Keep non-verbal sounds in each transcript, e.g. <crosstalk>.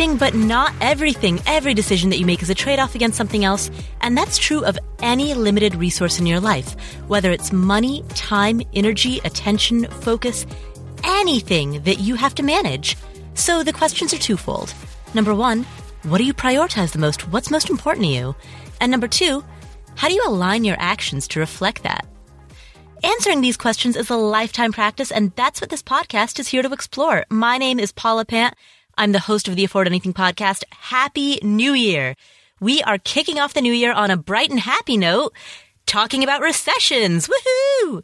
Everything but not everything. Every decision that you make is a trade off against something else. And that's true of any limited resource in your life, whether it's money, time, energy, attention, focus, anything that you have to manage. So the questions are twofold. Number one, what do you prioritize the most? What's most important to you? And number two, how do you align your actions to reflect that? Answering these questions is a lifetime practice, and that's what this podcast is here to explore. My name is Paula Pant. I'm the host of the Afford Anything podcast. Happy New Year! We are kicking off the new year on a bright and happy note, talking about recessions. Woohoo!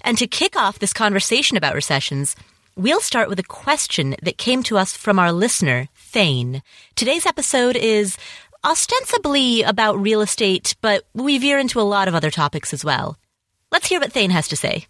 And to kick off this conversation about recessions, we'll start with a question that came to us from our listener, Thane. Today's episode is ostensibly about real estate, but we veer into a lot of other topics as well. Let's hear what Thane has to say.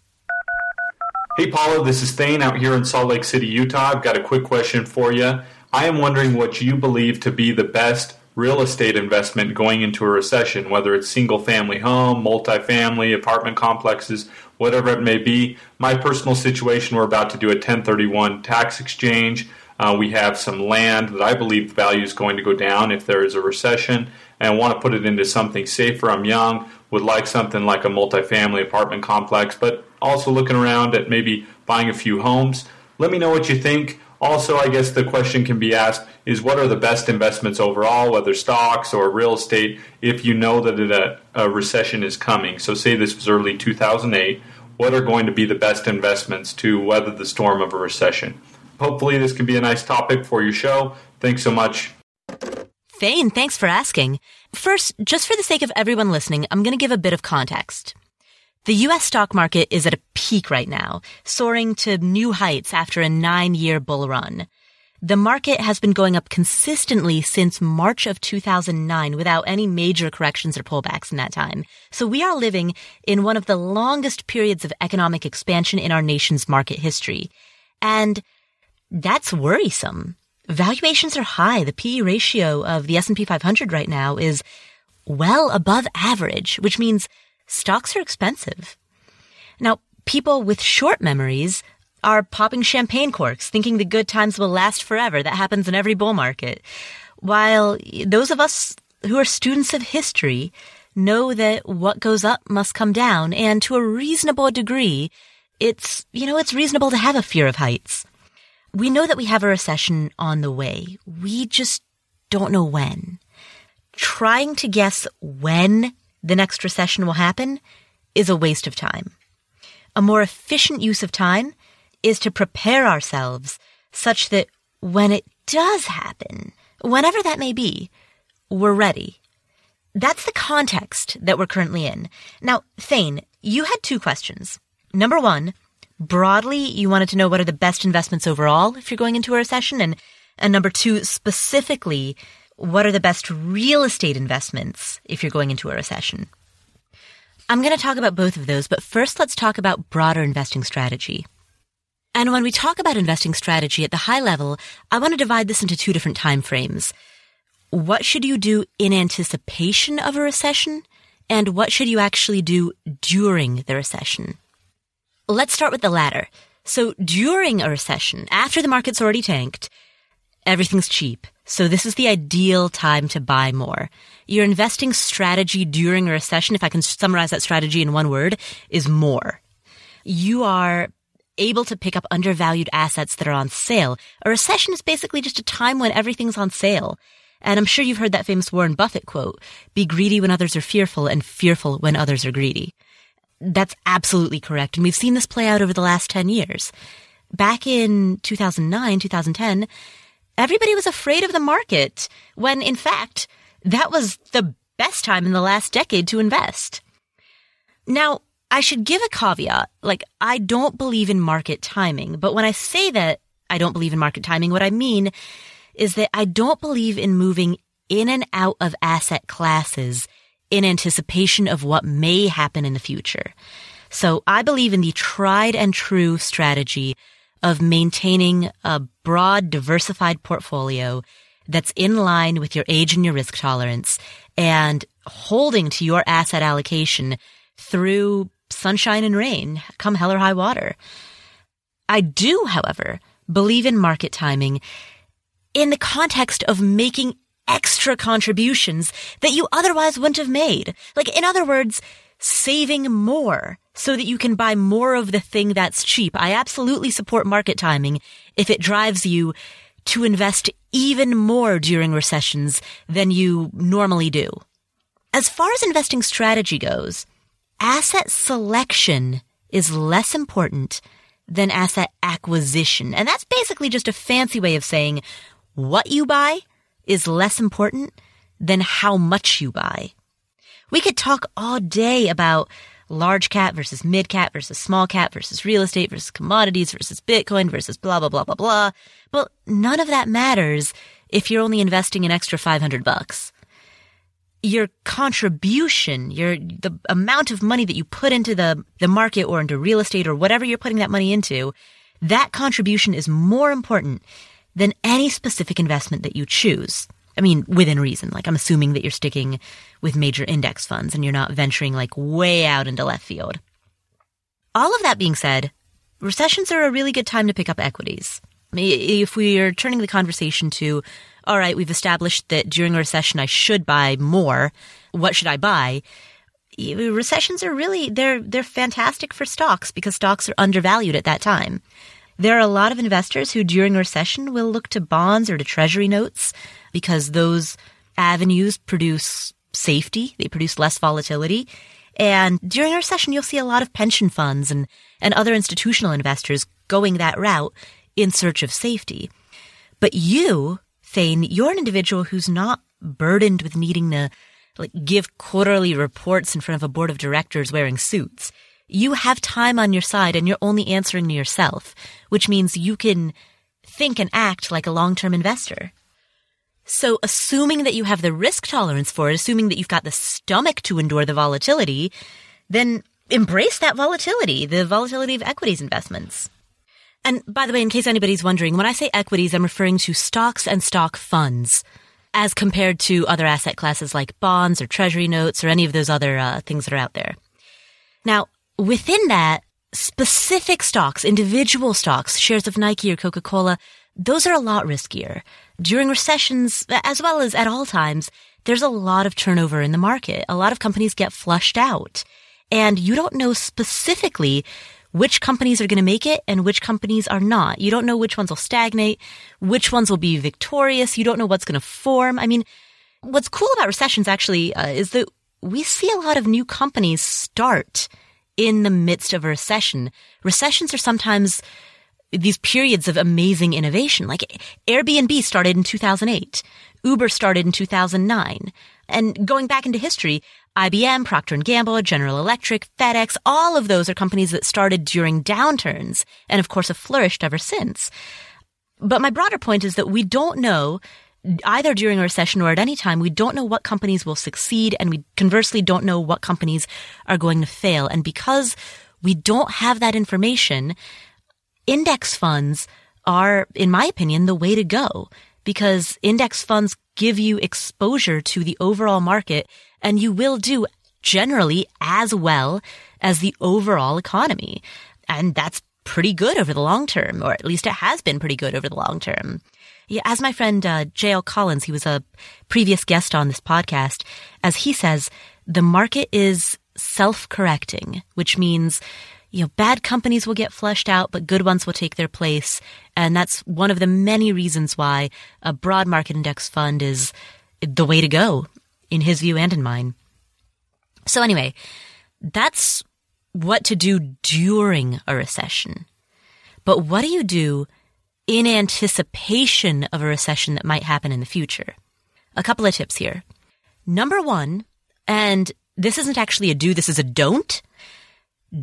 Hey, Paula, this is Thane out here in Salt Lake City, Utah. I've got a quick question for you. I am wondering what you believe to be the best real estate investment going into a recession, whether it's single family home, multifamily, apartment complexes, whatever it may be. My personal situation, we're about to do a 1031 tax exchange. Uh, we have some land that I believe the value is going to go down if there is a recession, and I want to put it into something safer. I'm young, would like something like a multifamily apartment complex, but also looking around at maybe buying a few homes. Let me know what you think. Also, I guess the question can be asked is what are the best investments overall, whether stocks or real estate, if you know that a, uh, a recession is coming? So, say this was early 2008, what are going to be the best investments to weather the storm of a recession? Hopefully, this can be a nice topic for your show. Thanks so much. Thane, thanks for asking. First, just for the sake of everyone listening, I'm going to give a bit of context. The US stock market is at a peak right now, soaring to new heights after a nine year bull run. The market has been going up consistently since March of 2009 without any major corrections or pullbacks in that time. So we are living in one of the longest periods of economic expansion in our nation's market history. And that's worrisome. Valuations are high. The PE ratio of the S&P 500 right now is well above average, which means stocks are expensive. Now, people with short memories are popping champagne corks, thinking the good times will last forever. That happens in every bull market. While those of us who are students of history know that what goes up must come down, and to a reasonable degree, it's, you know, it's reasonable to have a fear of heights we know that we have a recession on the way. We just don't know when. Trying to guess when the next recession will happen is a waste of time. A more efficient use of time is to prepare ourselves such that when it does happen, whenever that may be, we're ready. That's the context that we're currently in. Now, Thane, you had two questions. Number one, broadly, you wanted to know what are the best investments overall if you're going into a recession, and and number two, specifically, what are the best real estate investments if you're going into a recession? I'm going to talk about both of those, but first let's talk about broader investing strategy. And when we talk about investing strategy at the high level, I want to divide this into two different time frames. What should you do in anticipation of a recession? And what should you actually do during the recession? Let's start with the latter. So during a recession, after the market's already tanked, everything's cheap. So this is the ideal time to buy more. Your investing strategy during a recession, if I can summarize that strategy in one word, is more. You are able to pick up undervalued assets that are on sale. A recession is basically just a time when everything's on sale. And I'm sure you've heard that famous Warren Buffett quote, be greedy when others are fearful and fearful when others are greedy. That's absolutely correct. And we've seen this play out over the last 10 years. Back in 2009, 2010, everybody was afraid of the market when in fact, that was the best time in the last decade to invest. Now, I should give a caveat. Like, I don't believe in market timing, but when I say that I don't believe in market timing, what I mean is that I don't believe in moving in and out of asset classes in anticipation of what may happen in the future. So I believe in the tried and true strategy of maintaining a broad, diversified portfolio that's in line with your age and your risk tolerance and holding to your asset allocation through sunshine and rain, come hell or high water. I do, however, believe in market timing in the context of making extra contributions that you otherwise wouldn't have made. Like, in other words, saving more so that you can buy more of the thing that's cheap. I absolutely support market timing if it drives you to invest even more during recessions than you normally do. As far as investing strategy goes, asset selection is less important than asset acquisition. And that's basically just a fancy way of saying what you buy is less important than how much you buy. We could talk all day about large cap versus mid cap versus small cap versus real estate versus commodities versus Bitcoin versus blah, blah, blah, blah, blah. But none of that matters if you're only investing an extra 500 bucks. Your contribution, your, the amount of money that you put into the, the market or into real estate or whatever you're putting that money into, that contribution is more important than any specific investment that you choose. I mean, within reason. Like, I'm assuming that you're sticking with major index funds and you're not venturing like way out into left field. All of that being said, recessions are a really good time to pick up equities. If we are turning the conversation to, all right, we've established that during a recession I should buy more. What should I buy? Recessions are really, they're, they're fantastic for stocks because stocks are undervalued at that time. There are a lot of investors who during a recession will look to bonds or to treasury notes because those avenues produce safety. They produce less volatility. And during a recession, you'll see a lot of pension funds and, and other institutional investors going that route in search of safety. But you, Thane, you're an individual who's not burdened with needing to like give quarterly reports in front of a board of directors wearing suits you have time on your side and you're only answering to yourself, which means you can think and act like a long-term investor. So assuming that you have the risk tolerance for it, assuming that you've got the stomach to endure the volatility, then embrace that volatility, the volatility of equities investments. And by the way, in case anybody's wondering, when I say equities, I'm referring to stocks and stock funds as compared to other asset classes like bonds or treasury notes or any of those other uh, things that are out there. Now, Within that, specific stocks, individual stocks, shares of Nike or Coca-Cola, those are a lot riskier. During recessions, as well as at all times, there's a lot of turnover in the market. A lot of companies get flushed out. And you don't know specifically which companies are going to make it and which companies are not. You don't know which ones will stagnate, which ones will be victorious. You don't know what's going to form. I mean, what's cool about recessions actually uh, is that we see a lot of new companies start in the midst of a recession. Recessions are sometimes these periods of amazing innovation. Like Airbnb started in 2008. Uber started in 2009. And going back into history, IBM, Procter & Gamble, General Electric, FedEx, all of those are companies that started during downturns and of course have flourished ever since. But my broader point is that we don't know either during a recession or at any time, we don't know what companies will succeed and we conversely don't know what companies are going to fail. And because we don't have that information, index funds are, in my opinion, the way to go because index funds give you exposure to the overall market and you will do generally as well as the overall economy. And that's pretty good over the long term, or at least it has been pretty good over the long term. Yeah, as my friend uh, J.L. Collins, he was a previous guest on this podcast, as he says, the market is self-correcting, which means you know, bad companies will get flushed out, but good ones will take their place. And that's one of the many reasons why a broad market index fund is the way to go in his view and in mine. So anyway, that's what to do during a recession. But what do you do in anticipation of a recession that might happen in the future. A couple of tips here. Number one, and this isn't actually a do, this is a don't.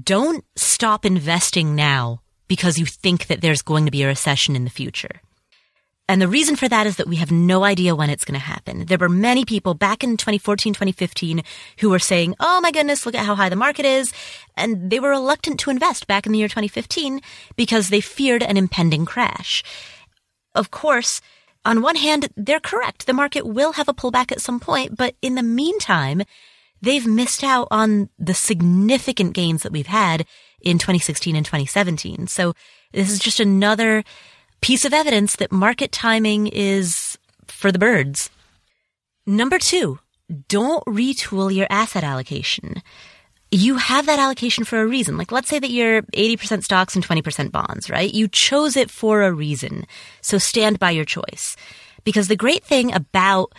Don't stop investing now because you think that there's going to be a recession in the future. And the reason for that is that we have no idea when it's going to happen. There were many people back in 2014, 2015 who were saying, Oh my goodness, look at how high the market is. And they were reluctant to invest back in the year 2015 because they feared an impending crash. Of course, on one hand, they're correct. The market will have a pullback at some point, but in the meantime, they've missed out on the significant gains that we've had in 2016 and 2017. So this is just another piece of evidence that market timing is for the birds. Number two, don't retool your asset allocation. You have that allocation for a reason. Like, let's say that you're 80% stocks and 20% bonds, right? You chose it for a reason. So stand by your choice. Because the great thing about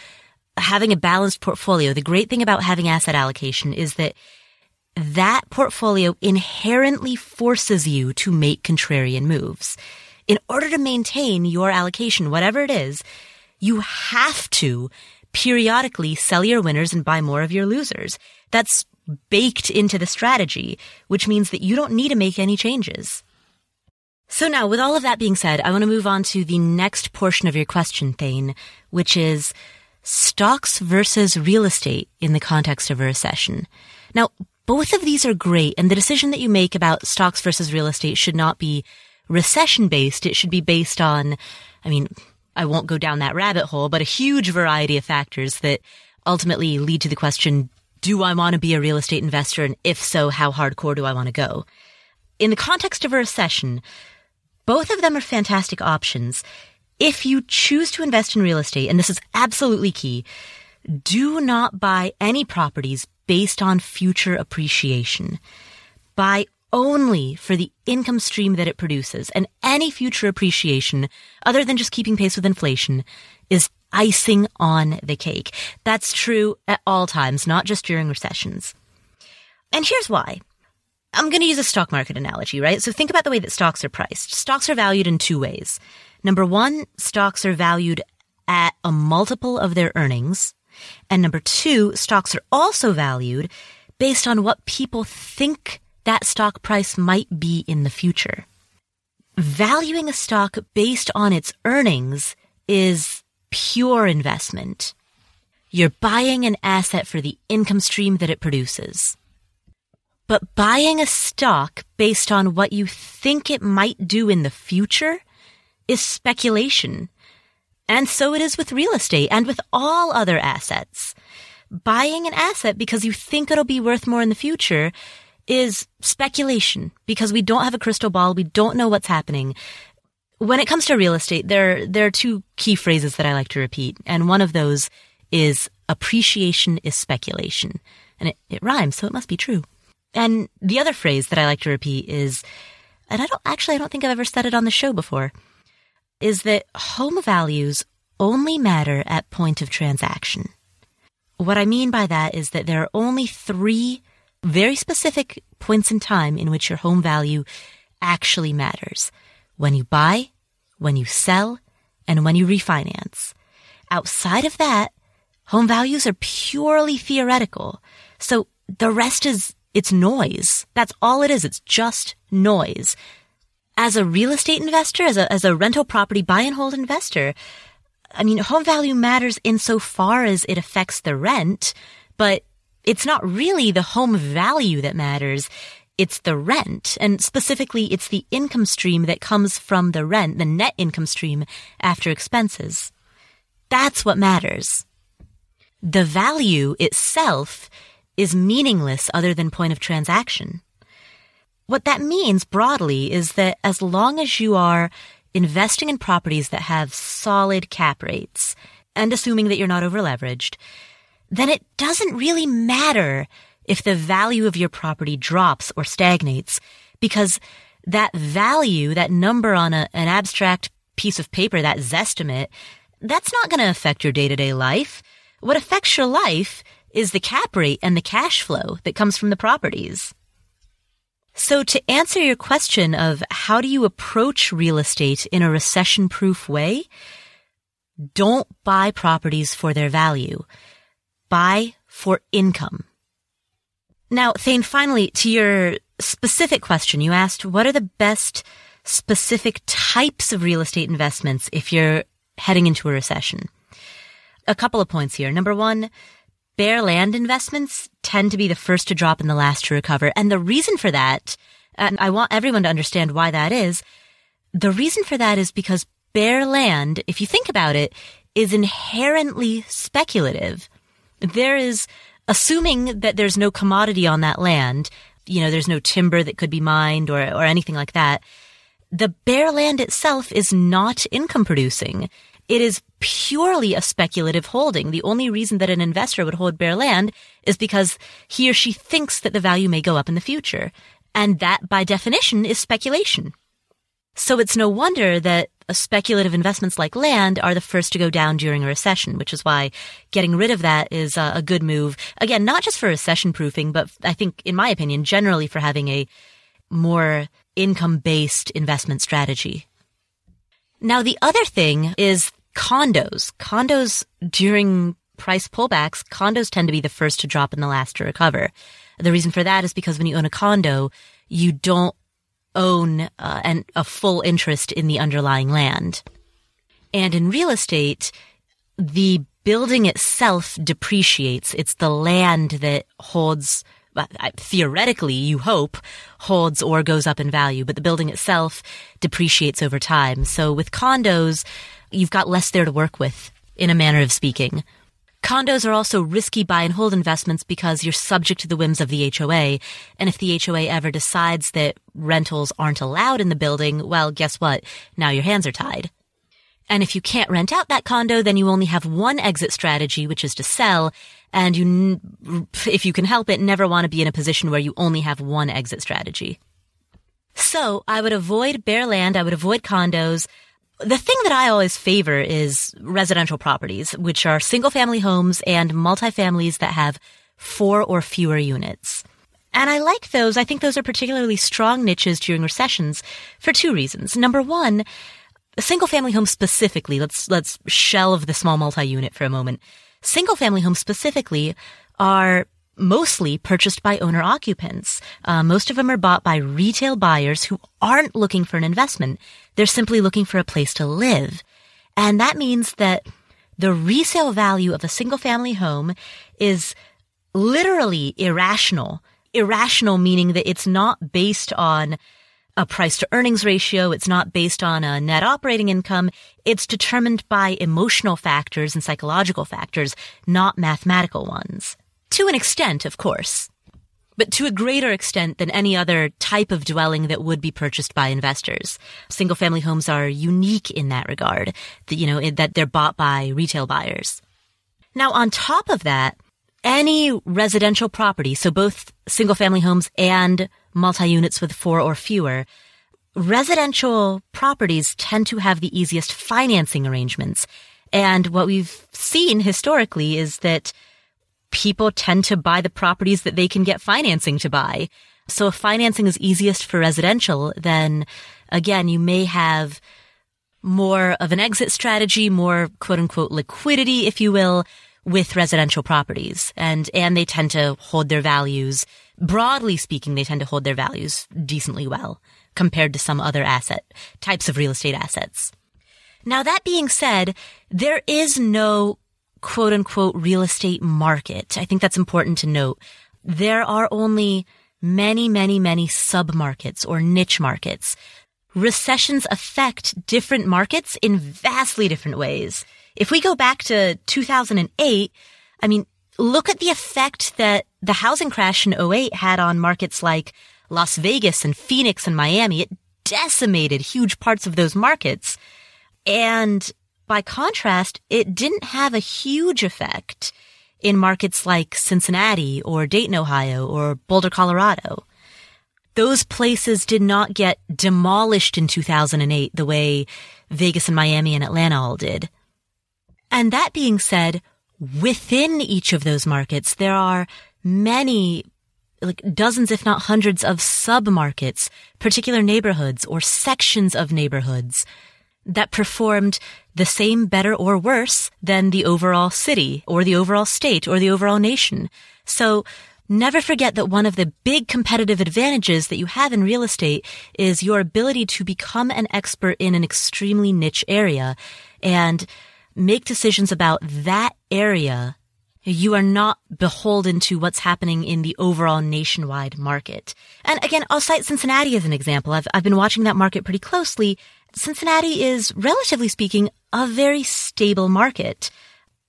having a balanced portfolio, the great thing about having asset allocation is that that portfolio inherently forces you to make contrarian moves. In order to maintain your allocation, whatever it is, you have to periodically sell your winners and buy more of your losers. That's baked into the strategy, which means that you don't need to make any changes. So now, with all of that being said, I want to move on to the next portion of your question, Thane, which is stocks versus real estate in the context of a recession. Now, both of these are great, and the decision that you make about stocks versus real estate should not be recession based. It should be based on, I mean, I won't go down that rabbit hole, but a huge variety of factors that ultimately lead to the question, do I want to be a real estate investor? And if so, how hardcore do I want to go? In the context of a recession, both of them are fantastic options. If you choose to invest in real estate, and this is absolutely key, do not buy any properties based on future appreciation. Buy only for the income stream that it produces, and any future appreciation, other than just keeping pace with inflation, is icing on the cake. That's true at all times, not just during recessions. And here's why. I'm going to use a stock market analogy, right? So think about the way that stocks are priced. Stocks are valued in two ways. Number one, stocks are valued at a multiple of their earnings. And number two, stocks are also valued based on what people think that stock price might be in the future. Valuing a stock based on its earnings is pure investment. You're buying an asset for the income stream that it produces. But buying a stock based on what you think it might do in the future is speculation. And so it is with real estate and with all other assets. Buying an asset because you think it'll be worth more in the future is speculation because we don't have a crystal ball. We don't know what's happening. When it comes to real estate, there, there are two key phrases that I like to repeat. And one of those is appreciation is speculation. And it, it rhymes, so it must be true. And the other phrase that I like to repeat is, and I don't actually, I don't think I've ever said it on the show before, is that home values only matter at point of transaction. What I mean by that is that there are only three very specific points in time in which your home value actually matters. When you buy, when you sell, and when you refinance. Outside of that, home values are purely theoretical. So the rest is, it's noise. That's all it is. It's just noise. As a real estate investor, as a, as a rental property buy and hold investor, I mean, home value matters insofar as it affects the rent, but it's not really the home value that matters. It's the rent. And specifically, it's the income stream that comes from the rent, the net income stream after expenses. That's what matters. The value itself is meaningless other than point of transaction. What that means broadly is that as long as you are investing in properties that have solid cap rates and assuming that you're not over leveraged, then it doesn't really matter if the value of your property drops or stagnates because that value, that number on a, an abstract piece of paper, that zestimate, that's not going to affect your day to day life. What affects your life is the cap rate and the cash flow that comes from the properties. So to answer your question of how do you approach real estate in a recession proof way, don't buy properties for their value buy for income. Now, Thane, finally, to your specific question, you asked what are the best specific types of real estate investments if you're heading into a recession? A couple of points here. Number one, bare land investments tend to be the first to drop and the last to recover. And the reason for that, and I want everyone to understand why that is, the reason for that is because bare land, if you think about it, is inherently speculative there is, assuming that there's no commodity on that land, you know, there's no timber that could be mined or, or anything like that. the bare land itself is not income producing. It is purely a speculative holding. The only reason that an investor would hold bare land is because he or she thinks that the value may go up in the future. And that, by definition, is speculation. So it's no wonder that Uh, speculative investments like land are the first to go down during a recession, which is why getting rid of that is uh, a good move. Again, not just for recession proofing, but I think, in my opinion, generally for having a more income based investment strategy. Now, the other thing is condos. Condos during price pullbacks, condos tend to be the first to drop and the last to recover. The reason for that is because when you own a condo, you don't own uh, an, a full interest in the underlying land. And in real estate, the building itself depreciates. It's the land that holds theoretically, you hope, holds or goes up in value, but the building itself depreciates over time. So with condos, you've got less there to work with, in a manner of speaking. Condos are also risky buy and hold investments because you're subject to the whims of the HOA. And if the HOA ever decides that rentals aren't allowed in the building, well, guess what? Now your hands are tied. And if you can't rent out that condo, then you only have one exit strategy, which is to sell. And you, if you can help it, never want to be in a position where you only have one exit strategy. So I would avoid bare land. I would avoid condos. The thing that I always favor is residential properties, which are single family homes and multifamilies that have four or fewer units. And I like those. I think those are particularly strong niches during recessions for two reasons. Number one, single family homes specifically, let's, let's shelve the small multi-unit for a moment. Single family homes specifically are mostly purchased by owner occupants. Uh, most of them are bought by retail buyers who aren't looking for an investment. They're simply looking for a place to live. And that means that the resale value of a single family home is literally irrational. Irrational meaning that it's not based on a price to earnings ratio. It's not based on a net operating income. It's determined by emotional factors and psychological factors, not mathematical ones. To an extent, of course. But to a greater extent than any other type of dwelling that would be purchased by investors. Single family homes are unique in that regard, that, you know, that they're bought by retail buyers. Now, on top of that, any residential property, so both single family homes and multi-units with four or fewer, residential properties tend to have the easiest financing arrangements. And what we've seen historically is that people tend to buy the properties that they can get financing to buy. So if financing is easiest for residential, then again, you may have more of an exit strategy, more quote unquote liquidity, if you will, with residential properties. And, and they tend to hold their values broadly speaking, they tend to hold their values decently well compared to some other asset types of real estate assets. Now, that being said, there is no quote unquote real estate market. I think that's important to note. There are only many, many, many sub markets or niche markets. Recessions affect different markets in vastly different ways. If we go back to 2008, I mean, look at the effect that the housing crash in 08 had on markets like Las Vegas and Phoenix and Miami. It decimated huge parts of those markets. And by contrast, it didn't have a huge effect in markets like Cincinnati or Dayton, Ohio or Boulder, Colorado. Those places did not get demolished in 2008 the way Vegas and Miami and Atlanta all did. And that being said, within each of those markets, there are many like dozens, if not hundreds of sub-markets, particular neighborhoods or sections of neighborhoods that performed the same better or worse than the overall city or the overall state or the overall nation. So never forget that one of the big competitive advantages that you have in real estate is your ability to become an expert in an extremely niche area and make decisions about that area you are not beholden to what's happening in the overall nationwide market. And again, I'll cite Cincinnati as an example. I've, I've been watching that market pretty closely. Cincinnati is, relatively speaking, a very stable market.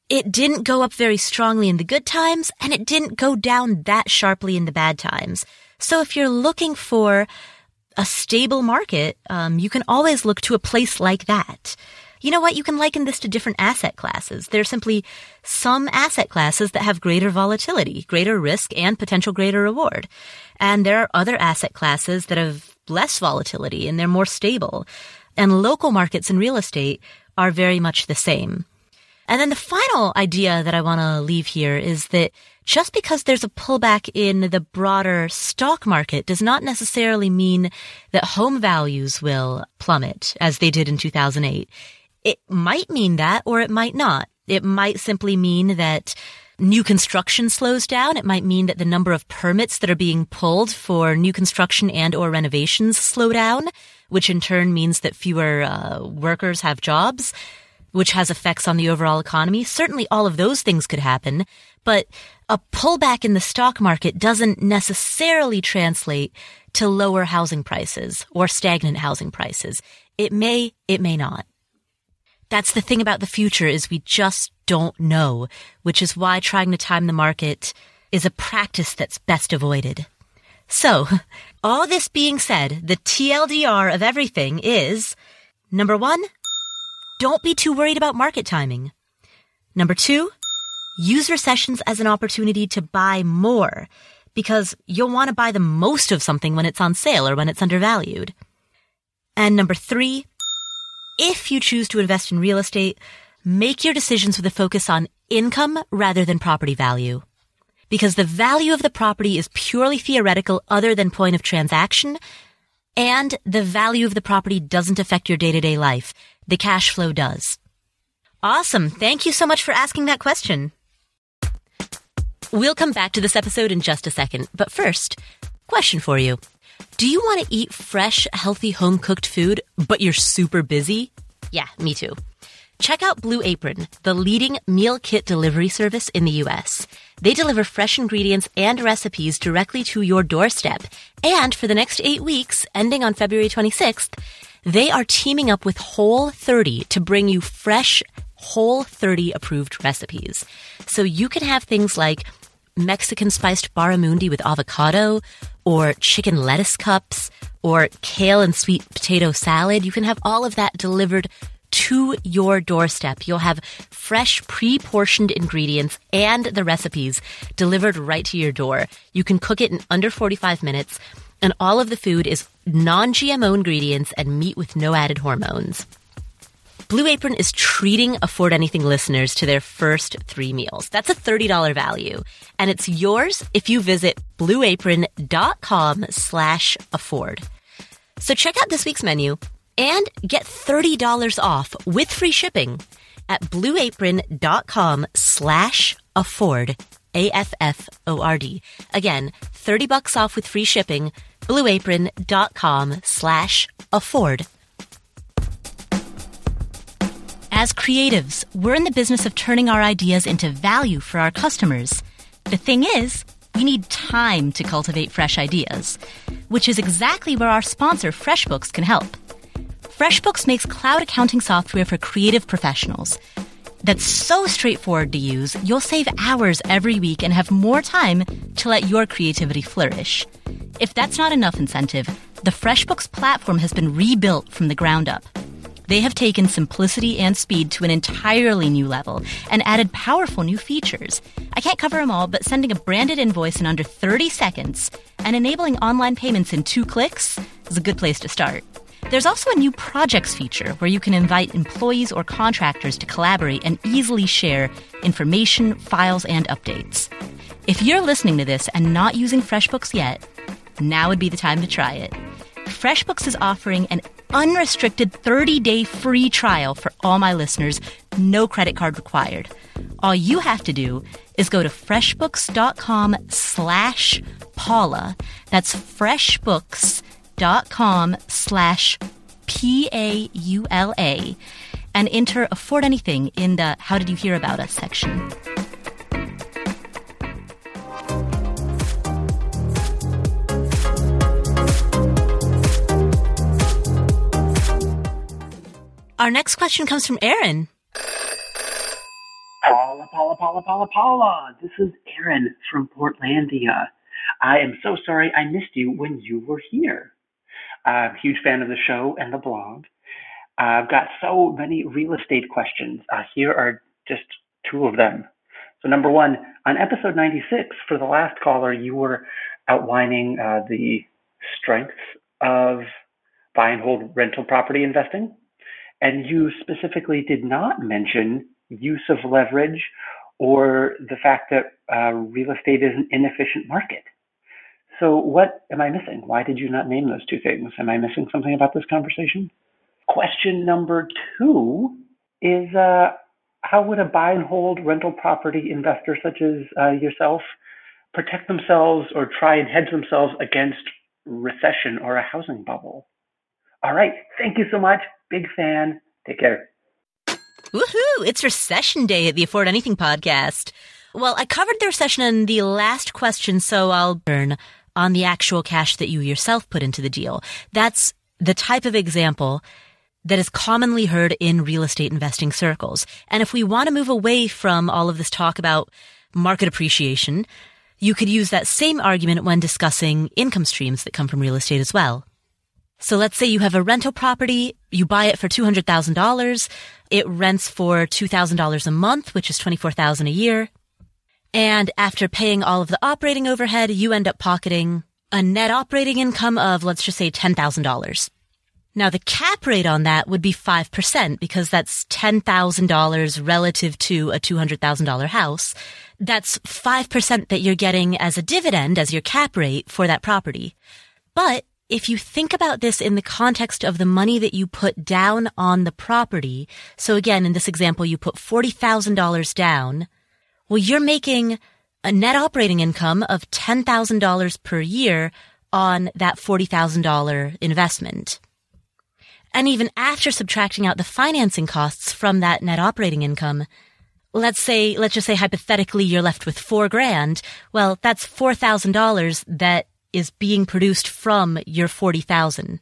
It didn't go up very strongly in the good times, and it didn't go down that sharply in the bad times. So if you're looking for a stable market, um, you can always look to a place like that. You know what? You can liken this to different asset classes. There are simply some asset classes that have greater volatility, greater risk, and potential greater reward. And there are other asset classes that have less volatility and they're more stable. And local markets in real estate are very much the same. And then the final idea that I want to leave here is that just because there's a pullback in the broader stock market does not necessarily mean that home values will plummet as they did in 2008. It might mean that or it might not. It might simply mean that new construction slows down. It might mean that the number of permits that are being pulled for new construction and or renovations slow down, which in turn means that fewer uh, workers have jobs, which has effects on the overall economy. Certainly all of those things could happen, but a pullback in the stock market doesn't necessarily translate to lower housing prices or stagnant housing prices. It may, it may not. That's the thing about the future is we just don't know, which is why trying to time the market is a practice that's best avoided. So, <laughs> all this being said, the TLDR of everything is number one, don't be too worried about market timing. Number two, use recessions as an opportunity to buy more because you'll want to buy the most of something when it's on sale or when it's undervalued. And number three, if you choose to invest in real estate, make your decisions with a focus on income rather than property value. Because the value of the property is purely theoretical other than point of transaction, and the value of the property doesn't affect your day-to-day life. The cash flow does. Awesome. Thank you so much for asking that question. We'll come back to this episode in just a second, but first, question for you. Do you want to eat fresh, healthy home cooked food, but you're super busy? Yeah, me too. Check out Blue Apron, the leading meal kit delivery service in the US. They deliver fresh ingredients and recipes directly to your doorstep. And for the next eight weeks, ending on February 26th, they are teaming up with Whole 30 to bring you fresh, Whole 30 approved recipes. So you can have things like Mexican spiced barramundi with avocado, or chicken lettuce cups, or kale and sweet potato salad. You can have all of that delivered to your doorstep. You'll have fresh, pre-portioned ingredients and the recipes delivered right to your door. You can cook it in under 45 minutes, and all of the food is non-GMO ingredients and meat with no added hormones. Blue Apron is treating Afford Anything listeners to their first three meals. That's a $30 value. And it's yours if you visit blueapron.com slash afford. So check out this week's menu and get $30 off with free shipping at blueapron.com slash afford. A-F-F-O-R-D. Again, 30 bucks off with free shipping, blueapron.com slash afford. As creatives, we're in the business of turning our ideas into value for our customers. The thing is, we need time to cultivate fresh ideas, which is exactly where our sponsor FreshBooks can help. FreshBooks makes cloud accounting software for creative professionals that's so straightforward to use, you'll save hours every week and have more time to let your creativity flourish. If that's not enough incentive, the FreshBooks platform has been rebuilt from the ground up. They have taken simplicity and speed to an entirely new level and added powerful new features. I can't cover them all, but sending a branded invoice in under 30 seconds and enabling online payments in two clicks is a good place to start. There's also a new projects feature where you can invite employees or contractors to collaborate and easily share information, files, and updates. If you're listening to this and not using FreshBooks yet, now would be the time to try it. FreshBooks is offering an unrestricted 30-day free trial for all my listeners, no credit card required. All you have to do is go to freshbooks.com slash Paula. That's freshbooks.com slash P-A-U-L-A and enter Afford Anything in the How Did You Hear About Us section. Our next question comes from Aaron. Paula, Paula, Paula, Paula, Paula. This is Aaron from Portlandia. I am so sorry I missed you when you were here. I'm a huge fan of the show and the blog. I've got so many real estate questions. Uh, here are just two of them. So, number one, on episode 96, for the last caller, you were outlining uh, the strengths of buy and hold rental property investing. And you specifically did not mention use of leverage or the fact that uh, real estate is an inefficient market. So, what am I missing? Why did you not name those two things? Am I missing something about this conversation? Question number two is uh, how would a buy and hold rental property investor such as uh, yourself protect themselves or try and hedge themselves against recession or a housing bubble? All right. Thank you so much. Big fan. Take care. Woohoo! It's recession day at the Afford Anything podcast. Well, I covered the recession in the last question, so I'll burn on the actual cash that you yourself put into the deal. That's the type of example that is commonly heard in real estate investing circles. And if we want to move away from all of this talk about market appreciation, you could use that same argument when discussing income streams that come from real estate as well. So let's say you have a rental property, you buy it for $200,000, it rents for $2,000 a month, which is 24,000 a year. And after paying all of the operating overhead, you end up pocketing a net operating income of, let's just say $10,000. Now the cap rate on that would be 5% because that's $10,000 relative to a $200,000 house. That's 5% that you're getting as a dividend as your cap rate for that property. But if you think about this in the context of the money that you put down on the property, so again, in this example, you put $40,000 down, well, you're making a net operating income of $10,000 per year on that $40,000 investment. And even after subtracting out the financing costs from that net operating income, let's say, let's just say hypothetically you're left with four grand. Well, that's $4,000 that is being produced from your 40,000.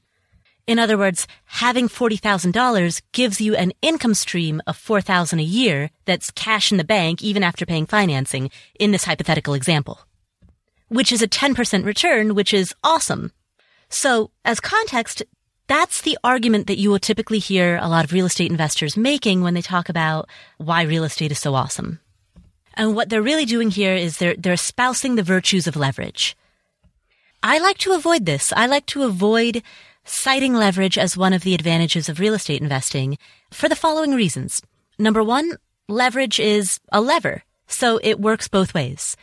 In other words, having $40,000 gives you an income stream of 4,000 a year that's cash in the bank even after paying financing in this hypothetical example. Which is a 10% return, which is awesome. So, as context, that's the argument that you will typically hear a lot of real estate investors making when they talk about why real estate is so awesome. And what they're really doing here is they're, they're espousing the virtues of leverage. I like to avoid this. I like to avoid citing leverage as one of the advantages of real estate investing for the following reasons. Number one, leverage is a lever, so it works both ways.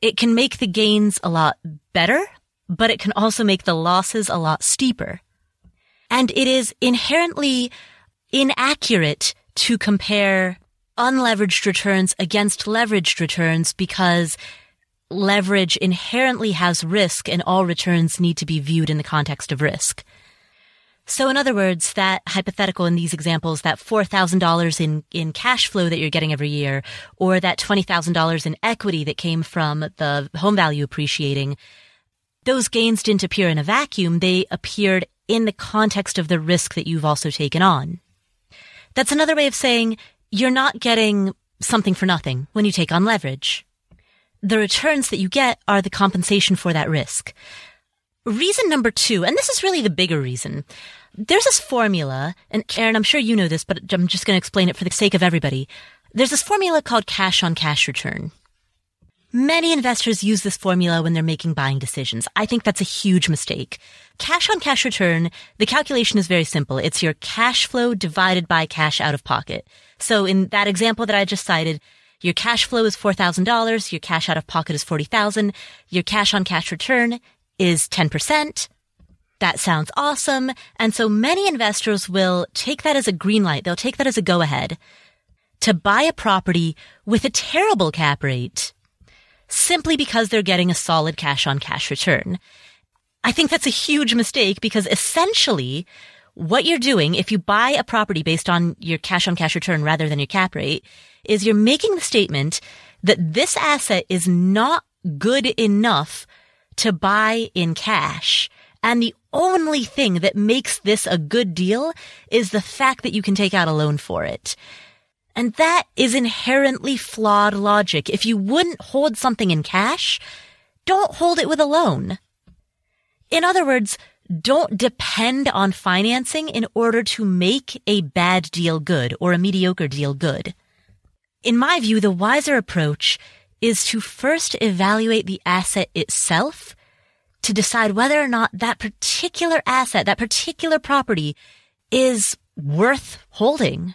It can make the gains a lot better, but it can also make the losses a lot steeper. And it is inherently inaccurate to compare unleveraged returns against leveraged returns because leverage inherently has risk and all returns need to be viewed in the context of risk. So in other words, that hypothetical in these examples, that $4,000 in, in cash flow that you're getting every year, or that $20,000 in equity that came from the home value appreciating, those gains didn't appear in a vacuum. They appeared in the context of the risk that you've also taken on. That's another way of saying you're not getting something for nothing when you take on leverage the returns that you get are the compensation for that risk. Reason number two, and this is really the bigger reason. There's this formula, and Aaron, I'm sure you know this, but I'm just going to explain it for the sake of everybody. There's this formula called cash on cash return. Many investors use this formula when they're making buying decisions. I think that's a huge mistake. Cash on cash return, the calculation is very simple. It's your cash flow divided by cash out of pocket. So in that example that I just cited, your cash flow is $4,000. Your cash out of pocket is 40,000. Your cash on cash return is 10%. That sounds awesome. And so many investors will take that as a green light. They'll take that as a go ahead to buy a property with a terrible cap rate simply because they're getting a solid cash on cash return. I think that's a huge mistake because essentially what you're doing if you buy a property based on your cash on cash return rather than your cap rate is you're making the statement that this asset is not good enough to buy in cash. And the only thing that makes this a good deal is the fact that you can take out a loan for it. And that is inherently flawed logic. If you wouldn't hold something in cash, don't hold it with a loan. In other words, don't depend on financing in order to make a bad deal good or a mediocre deal good. In my view, the wiser approach is to first evaluate the asset itself to decide whether or not that particular asset, that particular property is worth holding.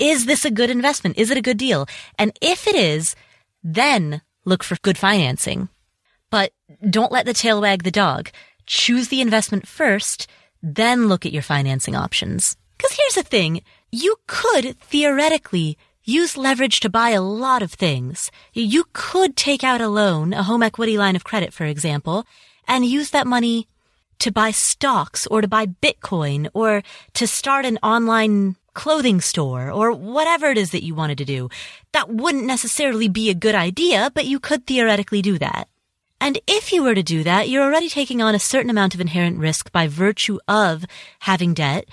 Is this a good investment? Is it a good deal? And if it is, then look for good financing. But don't let the tail wag the dog. Choose the investment first, then look at your financing options. Cause here's the thing. You could theoretically use leverage to buy a lot of things. You could take out a loan, a home equity line of credit, for example, and use that money to buy stocks or to buy Bitcoin or to start an online clothing store or whatever it is that you wanted to do. That wouldn't necessarily be a good idea, but you could theoretically do that. And if you were to do that, you're already taking on a certain amount of inherent risk by virtue of having debt.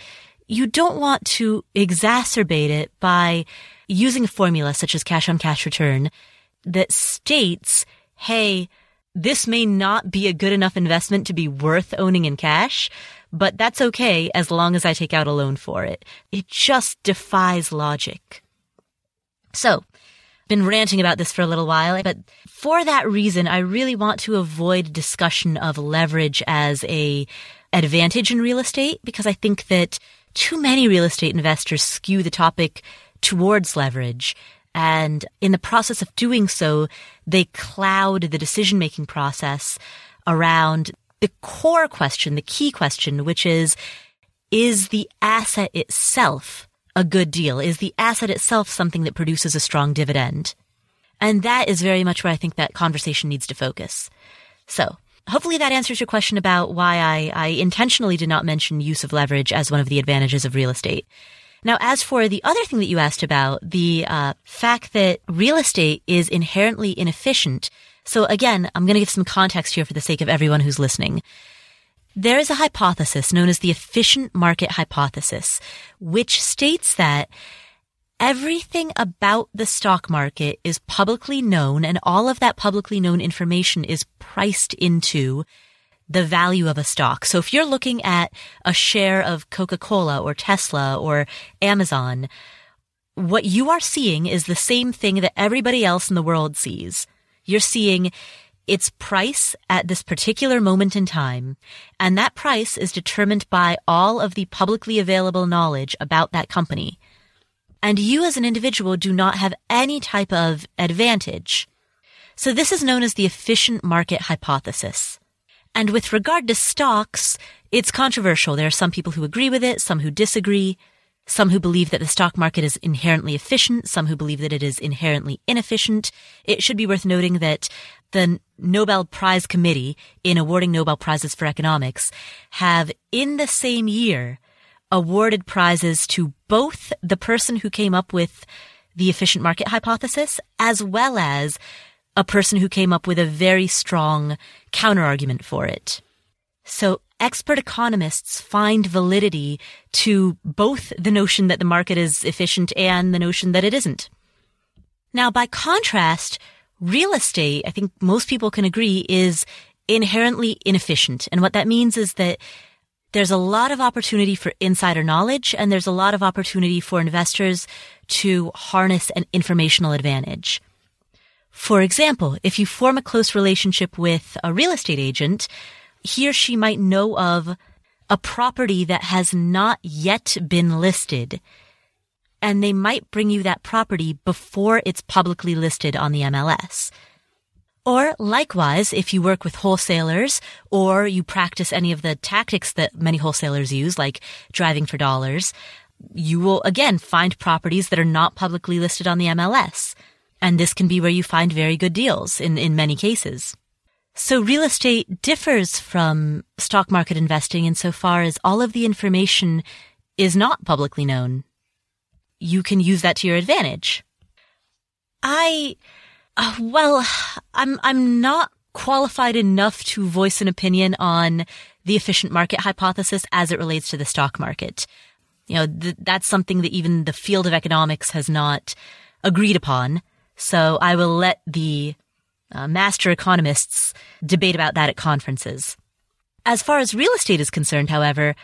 You don't want to exacerbate it by using a formula such as cash on cash return that states, hey, this may not be a good enough investment to be worth owning in cash, but that's okay as long as I take out a loan for it. It just defies logic. So, been ranting about this for a little while, but for that reason, I really want to avoid discussion of leverage as a advantage in real estate because I think that too many real estate investors skew the topic towards leverage. And in the process of doing so, they cloud the decision making process around the core question, the key question, which is, is the asset itself a good deal? Is the asset itself something that produces a strong dividend? And that is very much where I think that conversation needs to focus. So hopefully that answers your question about why I, I intentionally did not mention use of leverage as one of the advantages of real estate. Now, as for the other thing that you asked about, the uh, fact that real estate is inherently inefficient. So again, I'm going to give some context here for the sake of everyone who's listening. There is a hypothesis known as the efficient market hypothesis, which states that everything about the stock market is publicly known and all of that publicly known information is priced into the value of a stock. So if you're looking at a share of Coca-Cola or Tesla or Amazon, what you are seeing is the same thing that everybody else in the world sees. You're seeing its price at this particular moment in time, and that price is determined by all of the publicly available knowledge about that company. And you as an individual do not have any type of advantage. So this is known as the efficient market hypothesis. And with regard to stocks, it's controversial. There are some people who agree with it, some who disagree, some who believe that the stock market is inherently efficient, some who believe that it is inherently inefficient. It should be worth noting that the Nobel Prize Committee in awarding Nobel Prizes for economics have in the same year awarded prizes to both the person who came up with the efficient market hypothesis as well as a person who came up with a very strong counterargument for it. So expert economists find validity to both the notion that the market is efficient and the notion that it isn't. Now, by contrast, real estate, I think most people can agree, is inherently inefficient. And what that means is that there's a lot of opportunity for insider knowledge and there's a lot of opportunity for investors to harness an informational advantage. For example, if you form a close relationship with a real estate agent, he or she might know of a property that has not yet been listed and they might bring you that property before it's publicly listed on the MLS. Or likewise, if you work with wholesalers or you practice any of the tactics that many wholesalers use, like driving for dollars, you will again find properties that are not publicly listed on the MLS. And this can be where you find very good deals in, in many cases. So real estate differs from stock market investing insofar as all of the information is not publicly known you can use that to your advantage. I, uh, well, I'm, I'm not qualified enough to voice an opinion on the efficient market hypothesis as it relates to the stock market. You know, th- that's something that even the field of economics has not agreed upon. So I will let the uh, master economists debate about that at conferences. As far as real estate is concerned, however,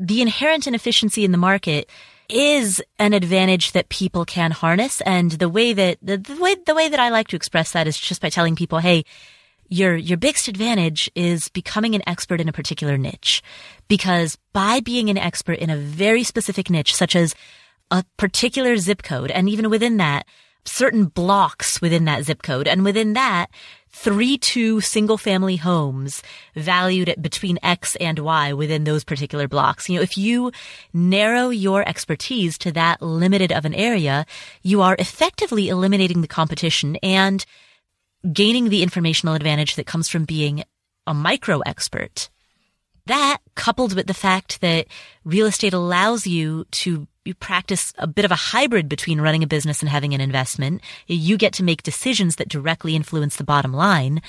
the inherent inefficiency in the market is an advantage that people can harness. And the way that, the, the way, the way that I like to express that is just by telling people, hey, your, your biggest advantage is becoming an expert in a particular niche. Because by being an expert in a very specific niche, such as a particular zip code, and even within that, certain blocks within that zip code, and within that, three two single family homes valued at between X and Y within those particular blocks. You know, if you narrow your expertise to that limited of an area, you are effectively eliminating the competition and gaining the informational advantage that comes from being a micro expert. That coupled with the fact that real estate allows you to you practice a bit of a hybrid between running a business and having an investment. You get to make decisions that directly influence the bottom line.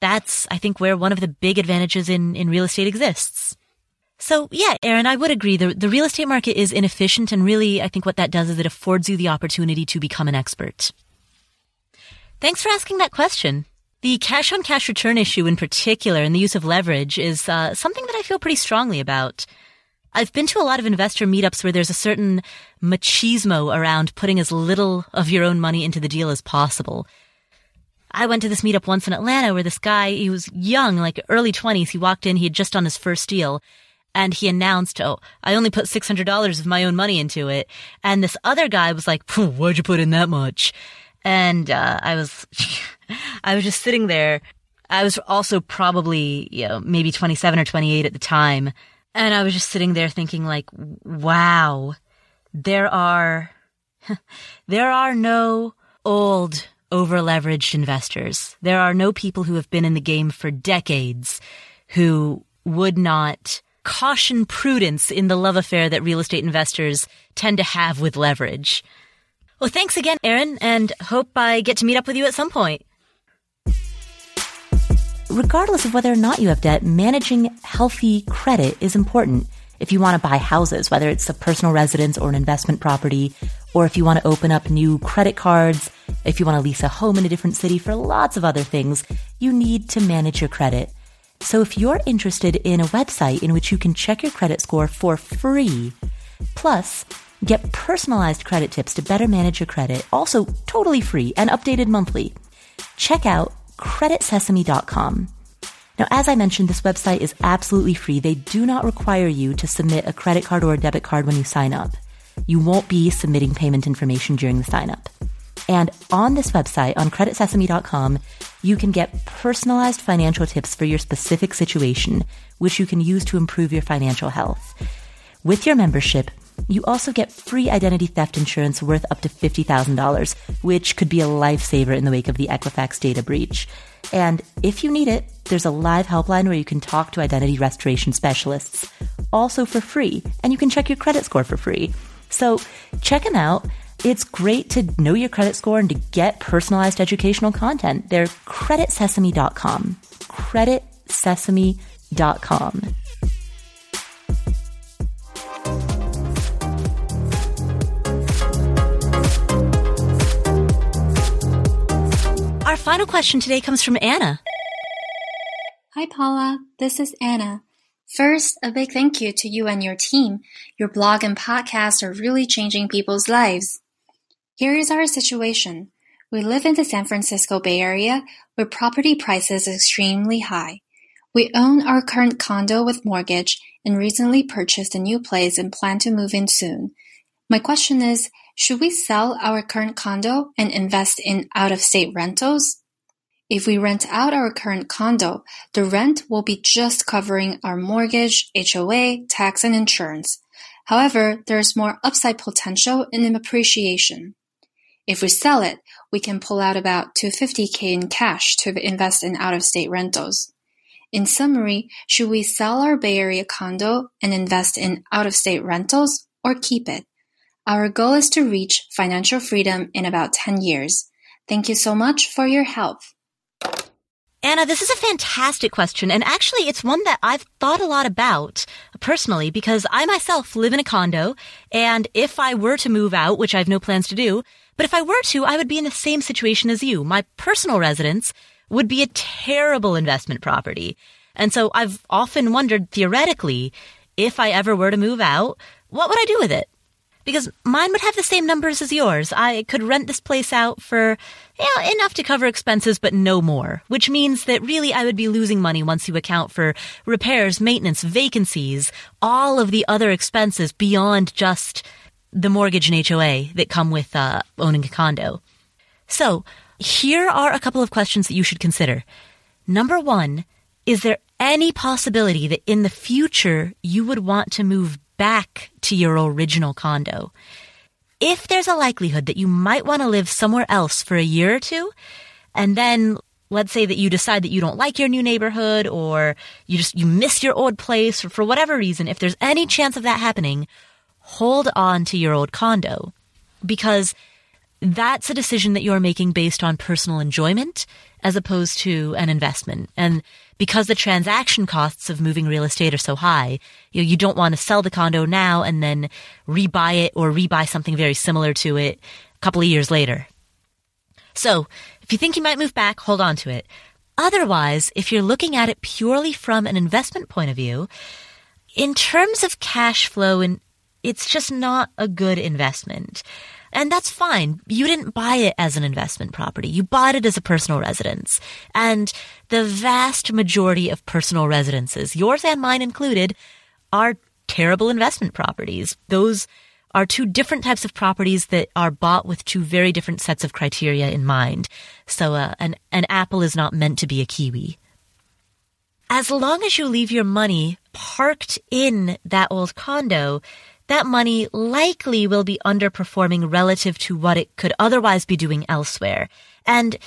That's, I think, where one of the big advantages in, in real estate exists. So yeah, Aaron, I would agree. The, the real estate market is inefficient and really, I think what that does is it affords you the opportunity to become an expert. Thanks for asking that question. The cash on cash return issue in particular and the use of leverage is uh, something that I feel pretty strongly about. I've been to a lot of investor meetups where there's a certain machismo around putting as little of your own money into the deal as possible. I went to this meetup once in Atlanta where this guy, he was young, like early 20s. He walked in, he had just done his first deal and he announced, Oh, I only put $600 of my own money into it. And this other guy was like, why'd you put in that much? And, uh, I was, <laughs> I was just sitting there. I was also probably, you know, maybe 27 or 28 at the time. And I was just sitting there thinking like, wow, there are, <laughs> there are no old over leveraged investors. There are no people who have been in the game for decades who would not caution prudence in the love affair that real estate investors tend to have with leverage. Well, thanks again, Aaron, and hope I get to meet up with you at some point. Regardless of whether or not you have debt, managing healthy credit is important. If you want to buy houses, whether it's a personal residence or an investment property, or if you want to open up new credit cards, if you want to lease a home in a different city for lots of other things, you need to manage your credit. So if you're interested in a website in which you can check your credit score for free, plus Get personalized credit tips to better manage your credit, also totally free and updated monthly. Check out creditsesame.com. Now, as I mentioned, this website is absolutely free. They do not require you to submit a credit card or a debit card when you sign up. You won't be submitting payment information during the sign up. And on this website, on creditsesame.com, you can get personalized financial tips for your specific situation, which you can use to improve your financial health. With your membership, you also get free identity theft insurance worth up to $50,000, which could be a lifesaver in the wake of the Equifax data breach. And if you need it, there's a live helpline where you can talk to identity restoration specialists, also for free, and you can check your credit score for free. So check them out. It's great to know your credit score and to get personalized educational content. They're creditsesame.com. Creditsesame.com. final question today comes from Anna. Hi, Paula. This is Anna. First, a big thank you to you and your team. Your blog and podcast are really changing people's lives. Here is our situation. We live in the San Francisco Bay Area where property prices are extremely high. We own our current condo with mortgage and recently purchased a new place and plan to move in soon. My question is, should we sell our current condo and invest in out-of-state rentals? If we rent out our current condo, the rent will be just covering our mortgage, HOA, tax, and insurance. However, there is more upside potential in appreciation. If we sell it, we can pull out about 250k in cash to invest in out-of-state rentals. In summary, should we sell our Bay Area condo and invest in out-of-state rentals or keep it? Our goal is to reach financial freedom in about 10 years. Thank you so much for your help. Anna, this is a fantastic question. And actually, it's one that I've thought a lot about personally because I myself live in a condo. And if I were to move out, which I have no plans to do, but if I were to, I would be in the same situation as you. My personal residence would be a terrible investment property. And so I've often wondered theoretically, if I ever were to move out, what would I do with it? Because mine would have the same numbers as yours. I could rent this place out for know, enough to cover expenses, but no more. Which means that really I would be losing money once you account for repairs, maintenance, vacancies, all of the other expenses beyond just the mortgage and HOA that come with uh, owning a condo. So here are a couple of questions that you should consider. Number one, is there any possibility that in the future you would want to move back to your original condo? If there's a likelihood that you might want to live somewhere else for a year or two, and then let's say that you decide that you don't like your new neighborhood or you just you miss your old place or for whatever reason, if there's any chance of that happening, hold on to your old condo because that's a decision that you're making based on personal enjoyment as opposed to an investment. And because the transaction costs of moving real estate are so high, you, know, you don't want to sell the condo now and then rebuy it or rebuy something very similar to it a couple of years later. So if you think you might move back, hold on to it. Otherwise, if you're looking at it purely from an investment point of view, in terms of cash flow and it's just not a good investment. And that's fine. You didn't buy it as an investment property. You bought it as a personal residence. And the vast majority of personal residences, yours and mine included, are terrible investment properties. Those are two different types of properties that are bought with two very different sets of criteria in mind. So uh, an, an apple is not meant to be a kiwi. As long as you leave your money parked in that old condo, that money likely will be underperforming relative to what it could otherwise be doing elsewhere. And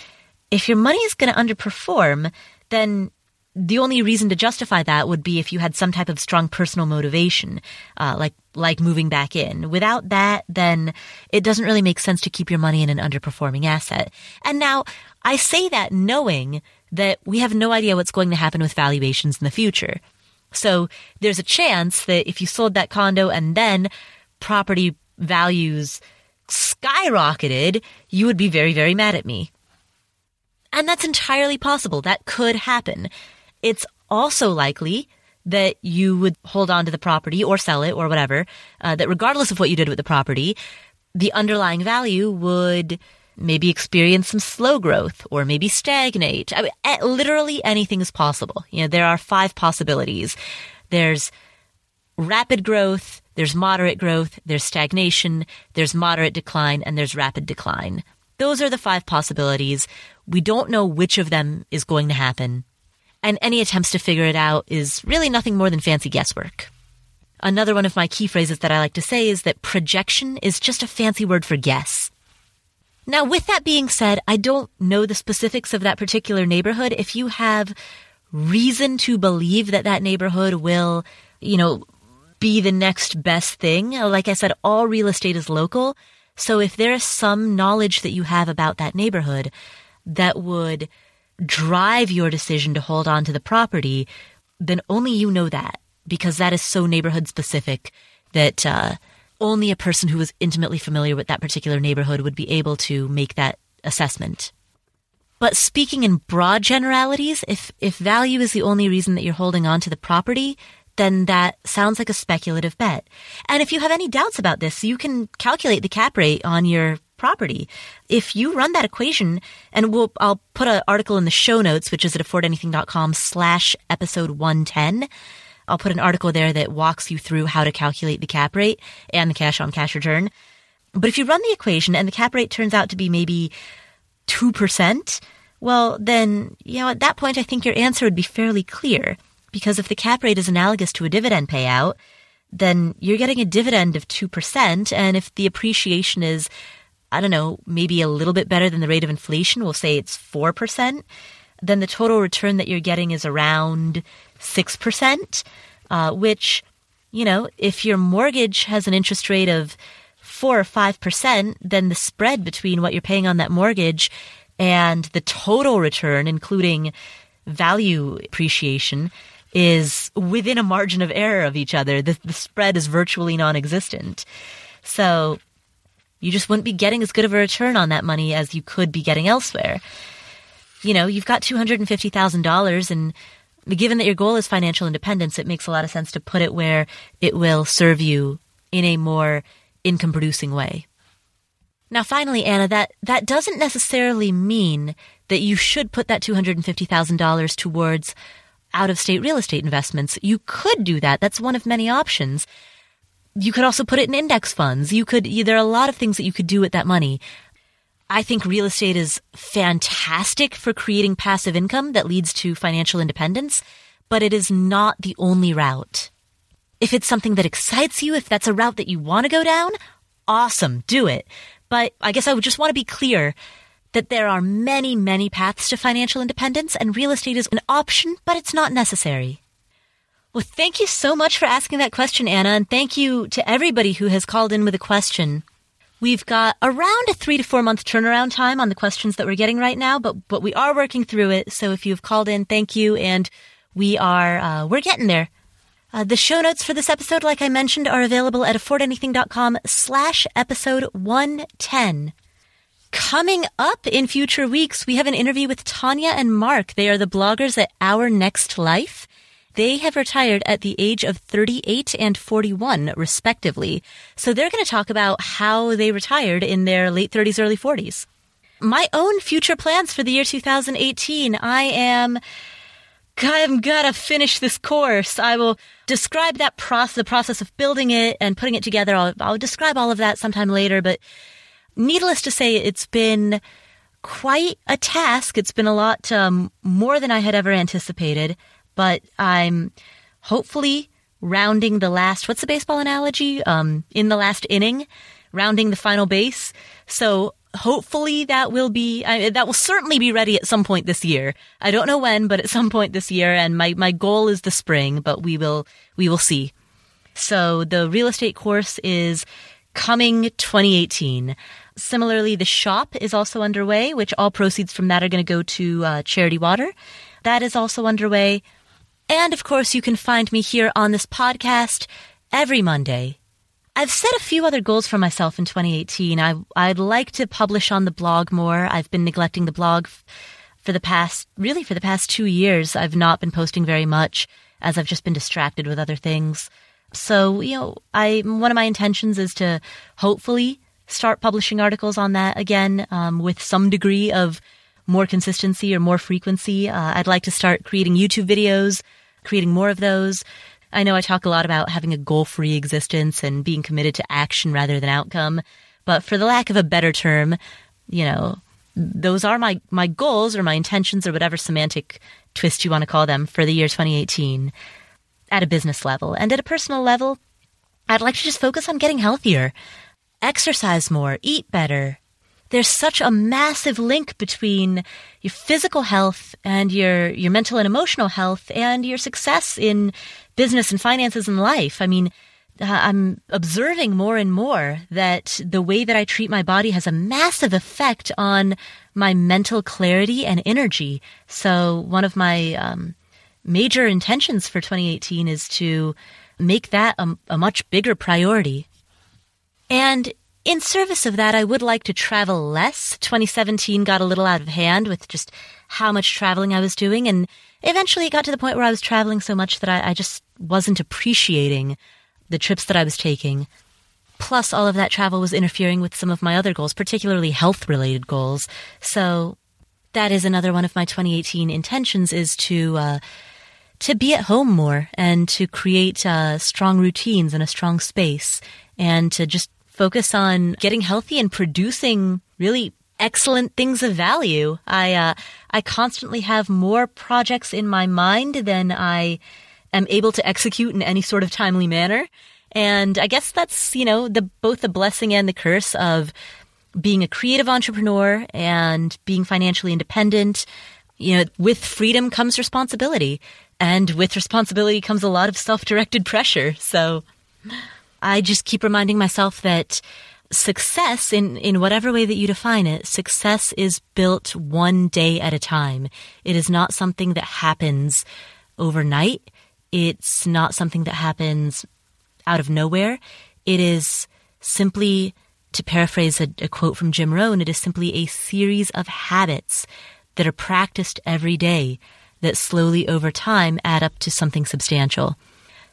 if your money is going to underperform, then the only reason to justify that would be if you had some type of strong personal motivation, uh, like like moving back in. Without that, then it doesn't really make sense to keep your money in an underperforming asset. And now I say that knowing that we have no idea what's going to happen with valuations in the future. So there's a chance that if you sold that condo and then property values skyrocketed, you would be very, very mad at me. And that's entirely possible. That could happen. It's also likely that you would hold on to the property or sell it or whatever, uh, that regardless of what you did with the property, the underlying value would maybe experience some slow growth or maybe stagnate. I mean, literally anything is possible. You know, there are five possibilities. There's rapid growth, there's moderate growth, there's stagnation, there's moderate decline, and there's rapid decline. Those are the five possibilities. We don't know which of them is going to happen. And any attempts to figure it out is really nothing more than fancy guesswork. Another one of my key phrases that I like to say is that projection is just a fancy word for guess. Now, with that being said, I don't know the specifics of that particular neighborhood. If you have reason to believe that that neighborhood will, you know, be the next best thing, like I said, all real estate is local. So if there is some knowledge that you have about that neighborhood that would drive your decision to hold on to the property, then only you know that because that is so neighborhood specific that, uh, only a person who was intimately familiar with that particular neighborhood would be able to make that assessment. But speaking in broad generalities, if, if value is the only reason that you're holding on to the property, then that sounds like a speculative bet. And if you have any doubts about this, you can calculate the cap rate on your property. If you run that equation, and we'll, I'll put an article in the show notes, which is at affordanything.com slash episode 110. I'll put an article there that walks you through how to calculate the cap rate and the cash on cash return. But if you run the equation and the cap rate turns out to be maybe 2%, well, then, you know, at that point, I think your answer would be fairly clear. Because if the cap rate is analogous to a dividend payout, then you're getting a dividend of 2%. And if the appreciation is, I don't know, maybe a little bit better than the rate of inflation, we'll say it's 4%, then the total return that you're getting is around 6%, uh, which, you know, if your mortgage has an interest rate of 4 or 5%, then the spread between what you're paying on that mortgage and the total return, including value appreciation, is within a margin of error of each other. The, the spread is virtually non existent. So you just wouldn't be getting as good of a return on that money as you could be getting elsewhere. You know, you've got $250,000 and given that your goal is financial independence, it makes a lot of sense to put it where it will serve you in a more income producing way. Now, finally, Anna, that, that doesn't necessarily mean that you should put that $250,000 towards out of state real estate investments. You could do that. That's one of many options. You could also put it in index funds. You could, there are a lot of things that you could do with that money. I think real estate is fantastic for creating passive income that leads to financial independence, but it is not the only route. If it's something that excites you, if that's a route that you want to go down, awesome, do it. But I guess I would just want to be clear that there are many, many paths to financial independence and real estate is an option, but it's not necessary. Well, thank you so much for asking that question, Anna, and thank you to everybody who has called in with a question. We've got around a three to four month turnaround time on the questions that we're getting right now, but but we are working through it. So if you've called in, thank you, and we are uh, we're getting there. Uh, the show notes for this episode, like I mentioned, are available at affordanything.com slash episode 110. Coming up in future weeks, we have an interview with Tanya and Mark. They are the bloggers at Our Next Life. They have retired at the age of 38 and 41, respectively. So they're going to talk about how they retired in their late 30s, early 40s. My own future plans for the year 2018. I am, got to finish this course. I will describe that process, the process of building it and putting it together. I'll, I'll describe all of that sometime later, but needless to say, it's been quite a task. It's been a lot um, more than I had ever anticipated but I'm hopefully rounding the last, what's the baseball analogy? Um, in the last inning, rounding the final base. So hopefully that will be, uh, that will certainly be ready at some point this year. I don't know when, but at some point this year. And my, my goal is the spring, but we will, we will see. So the real estate course is coming 2018. Similarly, the shop is also underway, which all proceeds from that are going to go to uh, Charity Water. That is also underway. And of course, you can find me here on this podcast every Monday. I've set a few other goals for myself in 2018. I, I'd like to publish on the blog more. I've been neglecting the blog for the past, really for the past two years. I've not been posting very much as I've just been distracted with other things. So, you know, I, one of my intentions is to hopefully start publishing articles on that again, um, with some degree of more consistency or more frequency. Uh, I'd like to start creating YouTube videos creating more of those. I know I talk a lot about having a goal free existence and being committed to action rather than outcome. But for the lack of a better term, you know, those are my, my goals or my intentions or whatever semantic twist you want to call them for the year 2018 at a business level. And at a personal level, I'd like to just focus on getting healthier, exercise more, eat better, there's such a massive link between your physical health and your, your mental and emotional health and your success in business and finances and life. I mean, uh, I'm observing more and more that the way that I treat my body has a massive effect on my mental clarity and energy. So one of my um, major intentions for 2018 is to make that a, a much bigger priority. And in service of that, I would like to travel less. 2017 got a little out of hand with just how much traveling I was doing. And eventually it got to the point where I was traveling so much that I, I just wasn't appreciating the trips that I was taking. Plus, all of that travel was interfering with some of my other goals, particularly health related goals. So that is another one of my 2018 intentions is to, uh, to be at home more and to create uh, strong routines and a strong space and to just focus on getting healthy and producing really excellent things of value. I uh, I constantly have more projects in my mind than I am able to execute in any sort of timely manner. And I guess that's, you know, the both the blessing and the curse of being a creative entrepreneur and being financially independent. You know, with freedom comes responsibility, and with responsibility comes a lot of self-directed pressure. So I just keep reminding myself that success in, in whatever way that you define it, success is built one day at a time. It is not something that happens overnight. It's not something that happens out of nowhere. It is simply, to paraphrase a, a quote from Jim Rohn, it is simply a series of habits that are practiced every day that slowly over time add up to something substantial.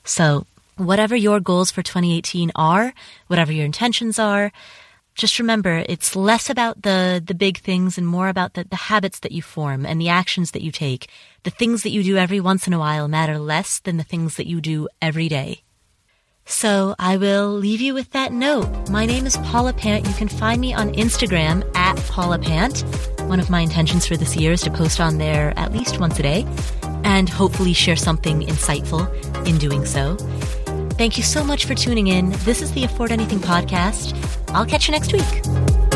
So, whatever your goals for 2018 are, whatever your intentions are, just remember it's less about the the big things and more about the, the habits that you form and the actions that you take. The things that you do every once in a while matter less than the things that you do every day. So I will leave you with that note. My name is Paula Pant. You can find me on Instagram at Paula Pant. One of my intentions for this year is to post on there at least once a day and hopefully share something insightful in doing so. Thank you so much for tuning in. This is the Afford Anything podcast. I'll catch you next week.